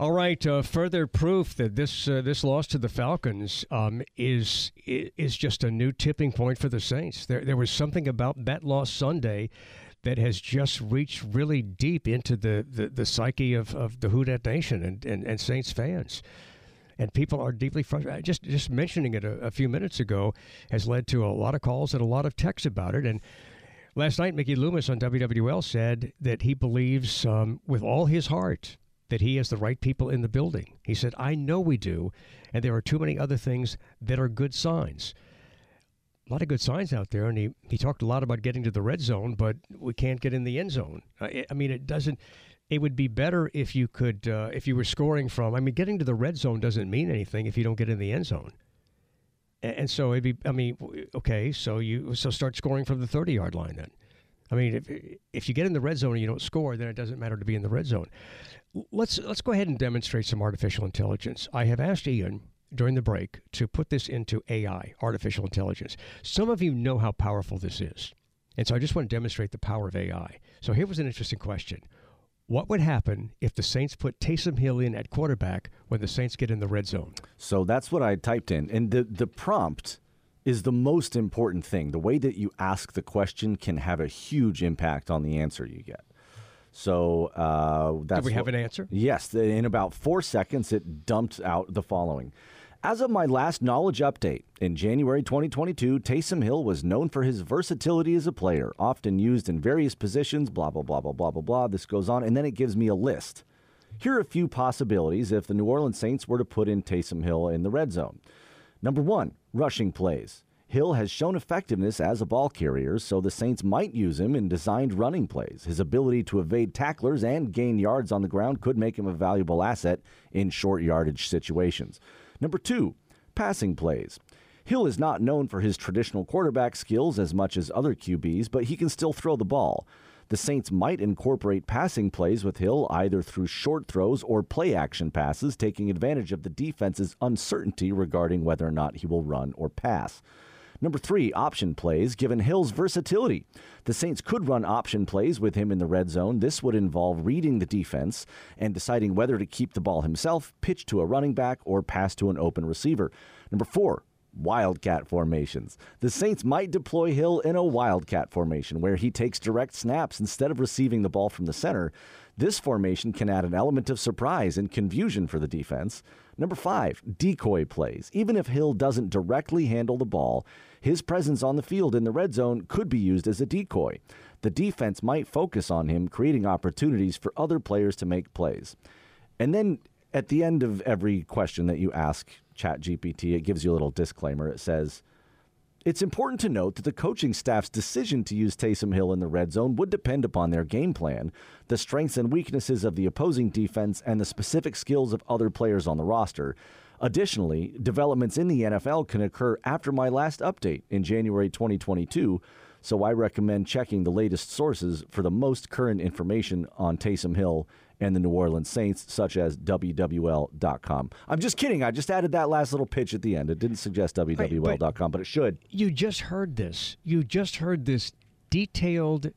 All right, uh, further proof that this uh, this loss to the Falcons um, is is just a new tipping point for the Saints. There there was something about that loss Sunday that has just reached really deep into the, the, the psyche of, of the Who Dat Nation and, and, and Saints fans. And people are deeply frustrated. Just just mentioning it a, a few minutes ago has led to a lot of calls and a lot of texts about it. And last night, Mickey Loomis on WWL said that he believes um, with all his heart that he has the right people in the building. He said, I know we do, and there are too many other things that are good signs. A lot of good signs out there, and he, he talked a lot about getting to the red zone, but we can't get in the end zone. I, I mean, it doesn't. It would be better if you could, uh, if you were scoring from. I mean, getting to the red zone doesn't mean anything if you don't get in the end zone. And, and so it'd be. I mean, okay, so you so start scoring from the thirty yard line then. I mean, if if you get in the red zone and you don't score, then it doesn't matter to be in the red zone. Let's let's go ahead and demonstrate some artificial intelligence. I have asked Ian during the break to put this into AI, artificial intelligence. Some of you know how powerful this is, and so I just want to demonstrate the power of AI. So here was an interesting question: What would happen if the Saints put Taysom Hill in at quarterback when the Saints get in the red zone? So that's what I typed in, and the the prompt is the most important thing. The way that you ask the question can have a huge impact on the answer you get. So uh, that's Do we have what- an answer? Yes, in about four seconds, it dumped out the following. As of my last knowledge update in January 2022, Taysom Hill was known for his versatility as a player, often used in various positions, blah, blah, blah, blah, blah, blah, blah. This goes on, and then it gives me a list. Here are a few possibilities if the New Orleans Saints were to put in Taysom Hill in the red zone. Number one, rushing plays. Hill has shown effectiveness as a ball carrier, so the Saints might use him in designed running plays. His ability to evade tacklers and gain yards on the ground could make him a valuable asset in short yardage situations. Number two, passing plays. Hill is not known for his traditional quarterback skills as much as other QBs, but he can still throw the ball. The Saints might incorporate passing plays with Hill either through short throws or play action passes, taking advantage of the defense's uncertainty regarding whether or not he will run or pass. Number three, option plays, given Hill's versatility. The Saints could run option plays with him in the red zone. This would involve reading the defense and deciding whether to keep the ball himself, pitch to a running back, or pass to an open receiver. Number four, Wildcat formations. The Saints might deploy Hill in a Wildcat formation where he takes direct snaps instead of receiving the ball from the center. This formation can add an element of surprise and confusion for the defense. Number five, decoy plays. Even if Hill doesn't directly handle the ball, his presence on the field in the red zone could be used as a decoy. The defense might focus on him, creating opportunities for other players to make plays. And then at the end of every question that you ask ChatGPT, it gives you a little disclaimer. It says, it's important to note that the coaching staff's decision to use Taysom Hill in the red zone would depend upon their game plan, the strengths and weaknesses of the opposing defense, and the specific skills of other players on the roster. Additionally, developments in the NFL can occur after my last update in January 2022, so I recommend checking the latest sources for the most current information on Taysom Hill and the New Orleans Saints, such as WWL.com. I'm just kidding. I just added that last little pitch at the end. It didn't suggest WWL.com, but it should. You just heard this. You just heard this detailed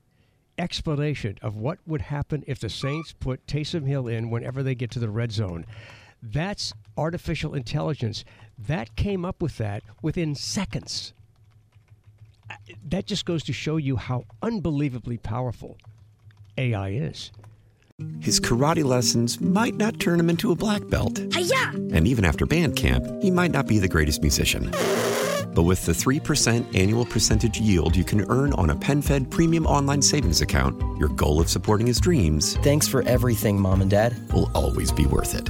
explanation of what would happen if the Saints put Taysom Hill in whenever they get to the red zone. That's artificial intelligence. That came up with that within seconds. That just goes to show you how unbelievably powerful AI is. His karate lessons might not turn him into a black belt. Hi-ya! And even after band camp, he might not be the greatest musician. But with the 3% annual percentage yield you can earn on a PenFed premium online savings account, your goal of supporting his dreams Thanks for everything, Mom and Dad. will always be worth it.